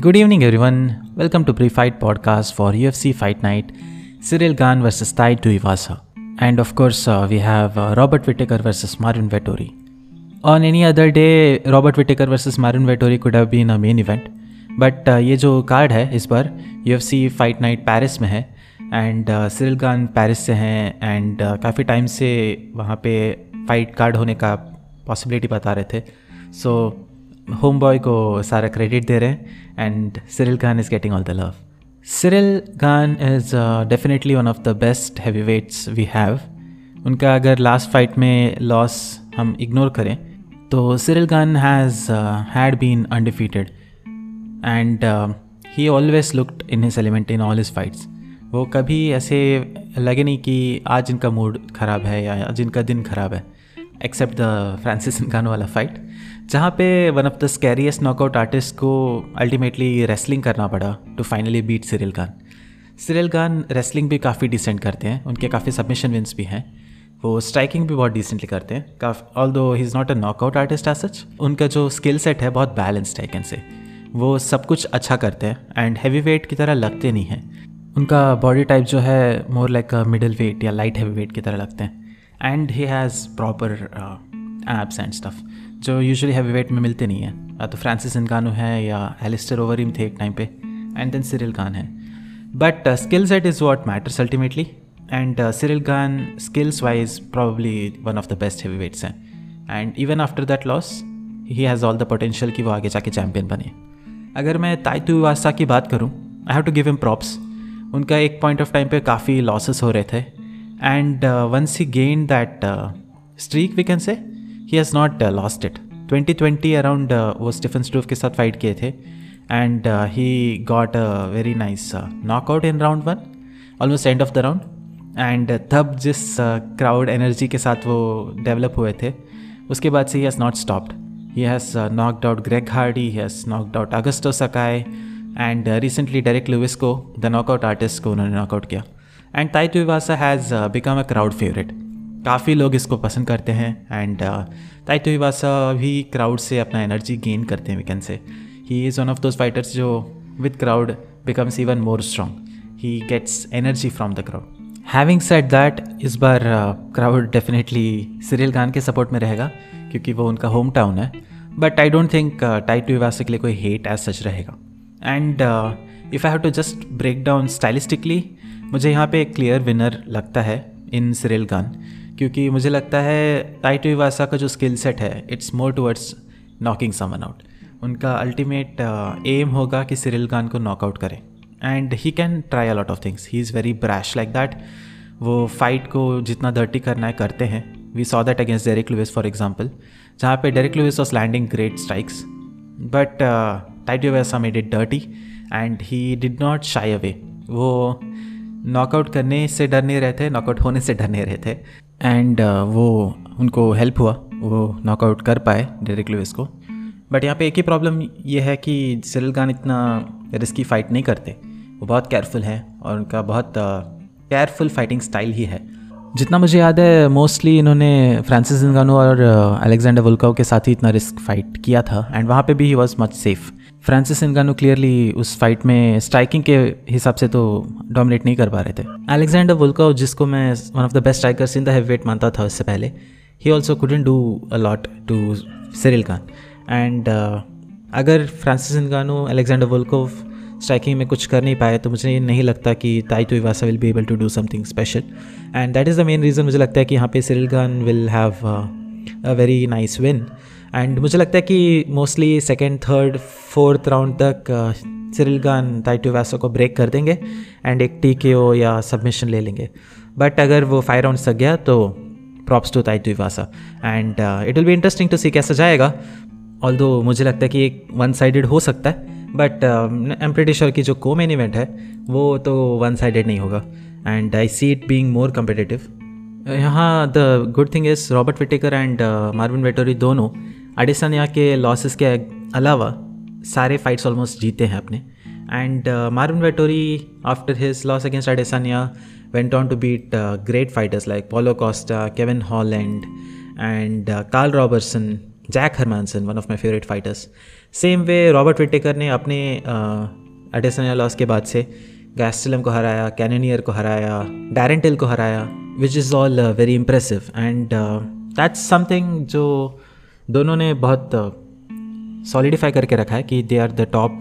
Good evening everyone welcome to pre fight podcast for U F C fight night Ciryl Gane versus Tai Tuivasa and of course we have Robert Whittaker versus Marvin Vettori on any other day Robert Whittaker versus Marvin Vettori could have been a main event but ये जो card है, इस बार U F C fight night Paris में है and Ciryl Gane Paris से हैं and काफ़ी time से वहाँ पे फाइट कार्ड होने का पॉसिबिलिटी बता रहे थे. सो बॉय को सारा क्रेडिट दे रहे हैं and Ciryl Gane is getting all the love Ciryl Gane is definitely one of the best heavy weights we have उनका अगर लास्ट फाइट में लॉस हम इग्नोर करें तो Ciryl Gane has had been undefeated and he always looked in his element in all his fights वो कभी ऐसे लगे नहीं कि आज इनका मूड ख़राब है या आज इनका दिन ख़राब है। एक्सेप्ट द फ्रांसिस इनकानो वाला फाइट जहाँ पे one of the scariest knockout artist को अल्टीमेटली रेसलिंग करना पड़ा to finally beat Ciryl Gane Ciryl Gane wrestling भी काफ़ी डिसेंट करते हैं, उनके काफ़ी सबमिशन विंस भी हैं। वो स्ट्राइकिंग भी बहुत डिसेंटली करते हैं। काफ़ी although he is not a knockout artist as such उनका जो स्किल सेट है बहुत बैलेंस्ड है कैन से वो सब कुछ अच्छा करते हैं एंड हैवी वेट की तरह लगते नहीं हैं। उनका बॉडी टाइप जो है मोर लाइक मिडिल वेट या लाइट हैवी वेट की तरह लगते हैं। And he has proper abs and stuff जो यूजुअली हैवी वेट में मिलते नहीं हैं। या तो फ्रांसिस इनकानो है या एलिस्टर ओवरिम थे एक टाइम पे। एंड देन सिरिल खान है। But skill set is what matters ultimately and Ciryl Gane skills wise probably one of the best heavy weights हैं। And even after that loss he has all the potential कि वो आगे जाके champion बने। अगर मैं ताइतु वासा की बात करूँ I have to give him props उनका एक पॉइंट ऑफ़ टाइम पे काफ़ी लॉसेस हो रहे थे। And once he gain that streak we can say he has not lost it 2020 around वो स्टीफन स्टूफ के साथ फाइट किए थे. And he got a very nice knockout in round one almost end of the round and तब जिस crowd uh, energy के साथ वो डेवलप हुए थे उसके बाद से he has not stopped he has knocked out Greg Hardy he has knocked out Augusto Sakai and recently Derrick Lewis को द नॉकआउट आर्टिस्ट को उन्होंने नॉकआउट किया. And Tai Tuivasa has become a crowd favourite काफ़ी लोग इसको पसंद करते हैं एंड ताई टुवासा भी क्राउड से अपना एनर्जी गेन करते हैं we can say. He is one of those fighters जो with crowd becomes even more strong he gets energy from the crowd having set that इस बार क्राउड डेफिनेटली सीरियल गान के सपोर्ट में रहेगा क्योंकि वो उनका होम टाउन है but I don't think tight too के लिए कोई हेट एज सच रहेगा. And if I have to just break down stylistically मुझे यहाँ पे एक क्लियर विनर लगता है इन सिरिल गान क्योंकि मुझे लगता है टाइट वासा का जो स्किल सेट है it's more towards knocking someone out उनका अल्टीमेट एम uh, होगा कि सिरिल गान को नॉकआउट करें. And he can try a lot of things he is very brash like that वो फाइट को जितना डर्टी करना है करते हैं. We saw that against Derrick Lewis for example जहाँ पे Derrick Lewis was landing great strikes but Tai Tuivasa made it dirty and he did not shy away वो नॉकआउट करने से डर नहीं रहे थे नॉकआउट होने से डर नहीं रहे थे एंड uh, वो उनको हेल्प हुआ वो नॉकआउट कर पाए डेरिक लुइस को। बट यहाँ पे एक ही प्रॉब्लम ये है कि सिरल गान इतना रिस्की फाइट नहीं करते। वो बहुत केयरफुल हैं और उनका बहुत केयरफुल फाइटिंग स्टाइल ही है। जितना मुझे याद है मोस्टली इन्होंने फ्रांसिस इंगानो और अलेक्जेंडर वुल्काओ के साथ ही इतना रिस्क फाइट किया था एंड वहाँ पे भी he was much safe Francis Ngannou clearly उस फाइट में स्ट्राइकिंग के हिसाब से तो डोमिनेट नहीं कर पा रहे थे। अलेक्जेंडर वुल्काओ जिसको मैं one of the best strikers in the heavyweight मानता था उससे पहले he also couldn't do a lot to Ciryl Gane and अगर Francis Ngannou Alexander Volkov striking में कुछ कर नहीं पाए तो मुझे नहीं लगता कि Tai Tuivasa will be able to do something special and that is the main reason मुझे लगता है कि यहाँ पे Ciryl Gane will have a very nice win and मुझे लगता है कि mostly second third fourth round तक सिरिल गान ताई टू इवासा को ब्रेक कर देंगे एंड एक टी के ओ या सबमिशन ले लेंगे। बट अगर वो फाइव राउंड तक गया तो props to Tai Tuivasa and it will be interesting to see कैसा जाएगा। ऑल दो मुझे लगता है कि एक वन साइडेड हो सकता है बट एम प्रेटी श्योर की जो को मेन इवेंट है, वो तो वन साइडेड नहीं होगा। And I see it being more competitive यहाँ the good thing is Robert Whittaker and Marvin Vettori दोनों यहाँ के लॉसेस के अलावा सारे फाइट्स ऑलमोस्ट जीते हैं अपने। And Marvin Vettori after his loss against Adesanya went on to beat great fighters like Paulo Costa Kevin Holland and Karl Roberson Jack Hermansson one of my favourite fighters same way Robert Whittaker ने अपने एडेसनिया loss के बाद से गैस्टलम को हराया कैनियर को हराया Darren Till को हराया which is all very impressive and that's something जो दोनों ने बहुत सॉलिडिफाई करके रखा है कि they are the top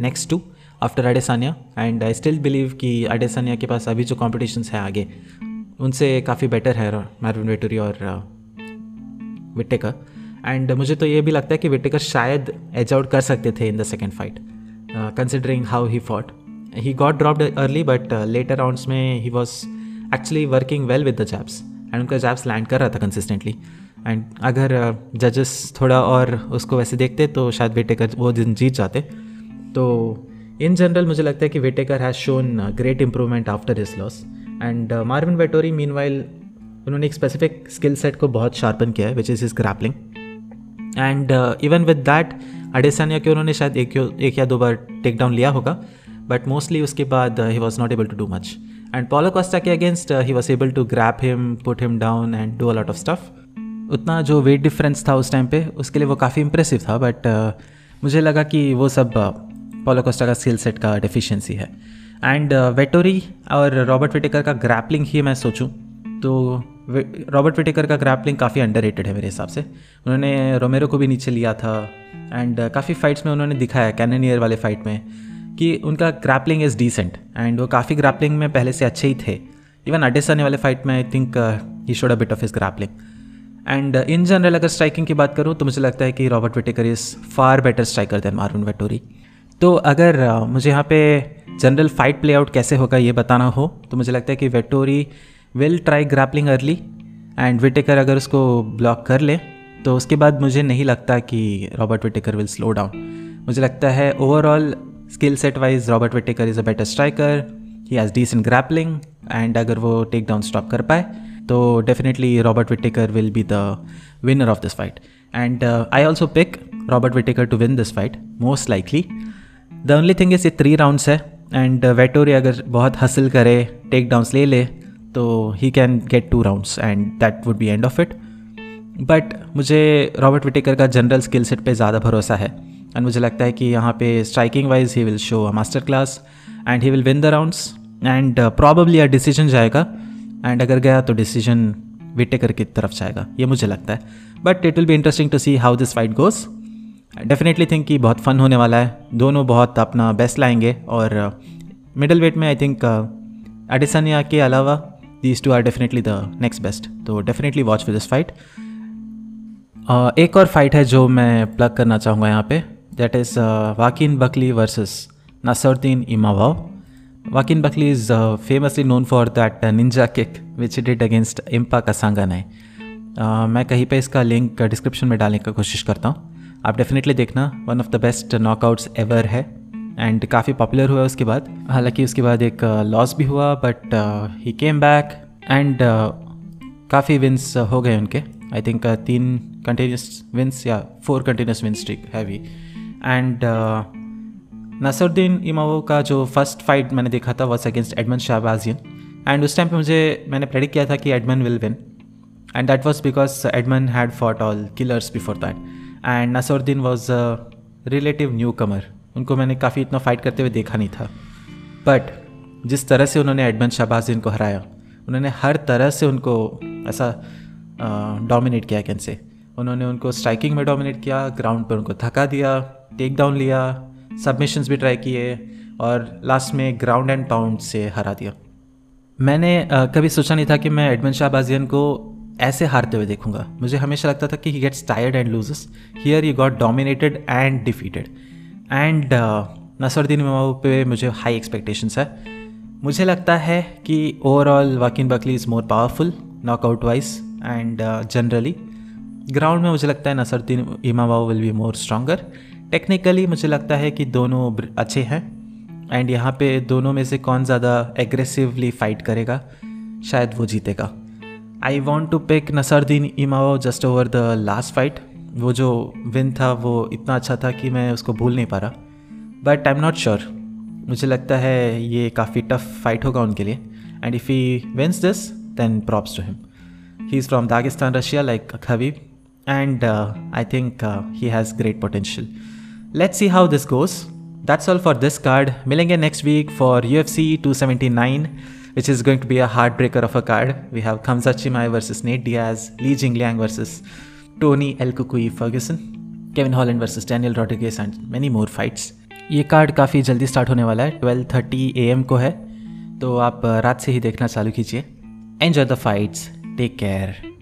next to after Adesanya and I still believe कि अडेसानिया के पास अभी जो कॉम्पिटिशन्स हैं आगे, उनसे काफ़ी बेटर है मैरविन वेटूरी और विटेकर एंड मुझे तो ये भी लगता है कि विटेकर शायद एज आउट कर सकते थे in the second fight considering how he fought he got dropped early but later rounds में he was actually working well with the jabs and उनका जैब्स लैंड कर रहा था कंसिस्टेंटली एंड अगर जजेस uh, थोड़ा और उसको वैसे देखते तो शायद वेटेकर वो दिन जीत जाते। तो इन जनरल मुझे लगता है कि Whittaker has shown great improvement after his loss and Marvin Vettori mean उन्होंने एक स्पेसिफिक स्किल सेट को बहुत शार्पन किया है which is is grappling and even with that Adesanya के उन्होंने शायद एक एक या दो बार टेक डाउन लिया होगा बट मोस्टली उसके बाद he was not able to do much and Paulo Costa के against he was able to grapple him put him down and do a lot of stuff उतना जो वेट डिफरेंस था उस time पे उसके लिए वो काफ़ी इंप्रेसिव था बट uh, मुझे लगा कि वो सब पॉलो uh, का स्किल सेट का डेफिशिएंसी है। एंड वेटोरी uh, और रॉबर्ट विटेकर का ग्रैपलिंग ही मैं सोचूं तो रॉबर्ट विटेकर का ग्रैपलिंग काफ़ी अंडर है मेरे हिसाब से। उन्होंने रोमेरो को भी नीचे लिया था एंड काफ़ी फाइट्स में उन्होंने दिखाया कैननियर वाले फाइट में कि उनका ग्रैपलिंग इज़ डिसेंट एंड वो काफ़ी ग्रैपलिंग में पहले से अच्छे ही थे। इवन अडेसाने वाले फाइट में I think he showed a bit of his grappling and in general अगर स्ट्राइकिंग की बात करूँ तो मुझे लगता है कि Robert Whittaker is far better striker than Marvin Vettori तो अगर uh, मुझे यहाँ पे जनरल फाइट प्ले आउट कैसे होगा ये बताना हो तो मुझे लगता है कि Vettori will try grappling early and Whittaker अगर उसको ब्लॉक कर ले तो उसके बाद मुझे नहीं लगता कि Robert Whittaker will slow down मुझे लगता है overall skill set wise Robert Whittaker is a better striker he has decent grappling and अगर वो टेक डाउन स्टॉप कर पाए तो definitely Robert Whittaker will be the winner of this fight and I also pick Robert Whittaker to win this fight most likely the only thing is ये three rounds है and Vettori uh, अगर बहुत hustle करे take downs ले ले तो he can get two rounds and that would be end of it but मुझे Robert Whittaker का जनरल स्किल सेट पे ज़्यादा भरोसा है एंड मुझे लगता है कि यहाँ पे striking wise he will show a master class and he will win the rounds and probably a decision जाएगा एंड अगर गया तो डिसीज़न विटेकर की तरफ़ जाएगा। ये मुझे लगता है। But it will be interesting to see how this fight goes definitely think कि बहुत फन होने वाला है। दोनों बहुत अपना बेस्ट लाएँगे। और मिडल uh, वेट में आई थिंक एडिसनिया के अलावा these two are definitely the next best तो definitely watch for this fight एक और फाइट है जो मैं प्लग करना चाहूँगा यहाँ पे। That is Joaquin Buckley versus Nassourdine Imavov Joaquin Buckley is uh, famously known for that uh, ninja kick which he did against Impa Kasanganay. Uh, मैं कहीं पे इसका लिंक डिस्क्रिप्शन में डालने का कोशिश करता हूँ। आप डेफिनेटली देखना one of the best knockouts ever है। एंड काफ़ी पॉपुलर हुआ उसके बाद। हालाँकि उसके बाद एक लॉस uh, भी हुआ but he came back and काफ़ी विंस हो गए उनके। आई थिंक uh, तीन कंटिन्यूस विंस या four continuous wins streak heavy and Nassourdine Imavov का जो फ़र्स्ट फाइट मैंने देखा था was against Edmen Shahbazyan and उस टाइम पे मुझे, मैंने प्रेडिक्ट किया था कि Edmen will win and that was because Edmen had fought all killers before that and Nassourdine was a relative new comer उनको मैंने काफ़ी इतना फाइट करते हुए देखा नहीं था. बट जिस तरह से उन्होंने एडमन शाहबाजियन को हराया, उन्होंने हर तरह से उनको ऐसा डोमिनेट किया कैन से. उन्होंने उनको स्ट्राइकिंग में डोमिनेट किया ग्राउंड पर उनको थका दिया टेक डाउन लिया सबमिशंस भी ट्राई किए और लास्ट में ग्राउंड एंड पाउंड से हरा दिया। मैंने कभी सोचा नहीं था कि मैं एडमन शाहबाजियन को ऐसे हारते हुए देखूँगा। मुझे हमेशा लगता था कि he gets tired and loses here you got dominated and defeated and Nassourdine Imavov पे मुझे हाई एक्सपेक्टेशंस है। मुझे लगता है कि overall Joaquin Buckley is more powerful knockout wise and generally ground में मुझे लगता है Nassourdine Imavov will be more stronger technically मुझे लगता है कि दोनों अच्छे हैं। एंड यहाँ पे दोनों में से कौन ज़्यादा एग्रेसिवली फाइट करेगा? शायद वो जीतेगा। I want to pick Nassourdine Imavov just over the last fight वो जो विन था, वो इतना अच्छा था कि मैं उसको भूल नहीं पा रहा। But I am not sure मुझे लगता है ये काफ़ी टफ फाइट होगा उनके लिए। And if he wins this then props to him he is from Dagestan Russia like Khabib and I think he has great potential. Let's see how this goes. That's all for this card. Milenge next week for UFC 279, which is going to be a heartbreaker of a card. We have Khamzat Chimaev versus Nate Diaz, Li Jingliang versus Tony El Kukui Ferguson, Kevin Holland versus Daniel Rodriguez and many more fights. ये card काफ़ी जल्दी start होने वाला है 12:30 M को है तो आप रात से ही देखना चालू कीजिए enjoy the fights take care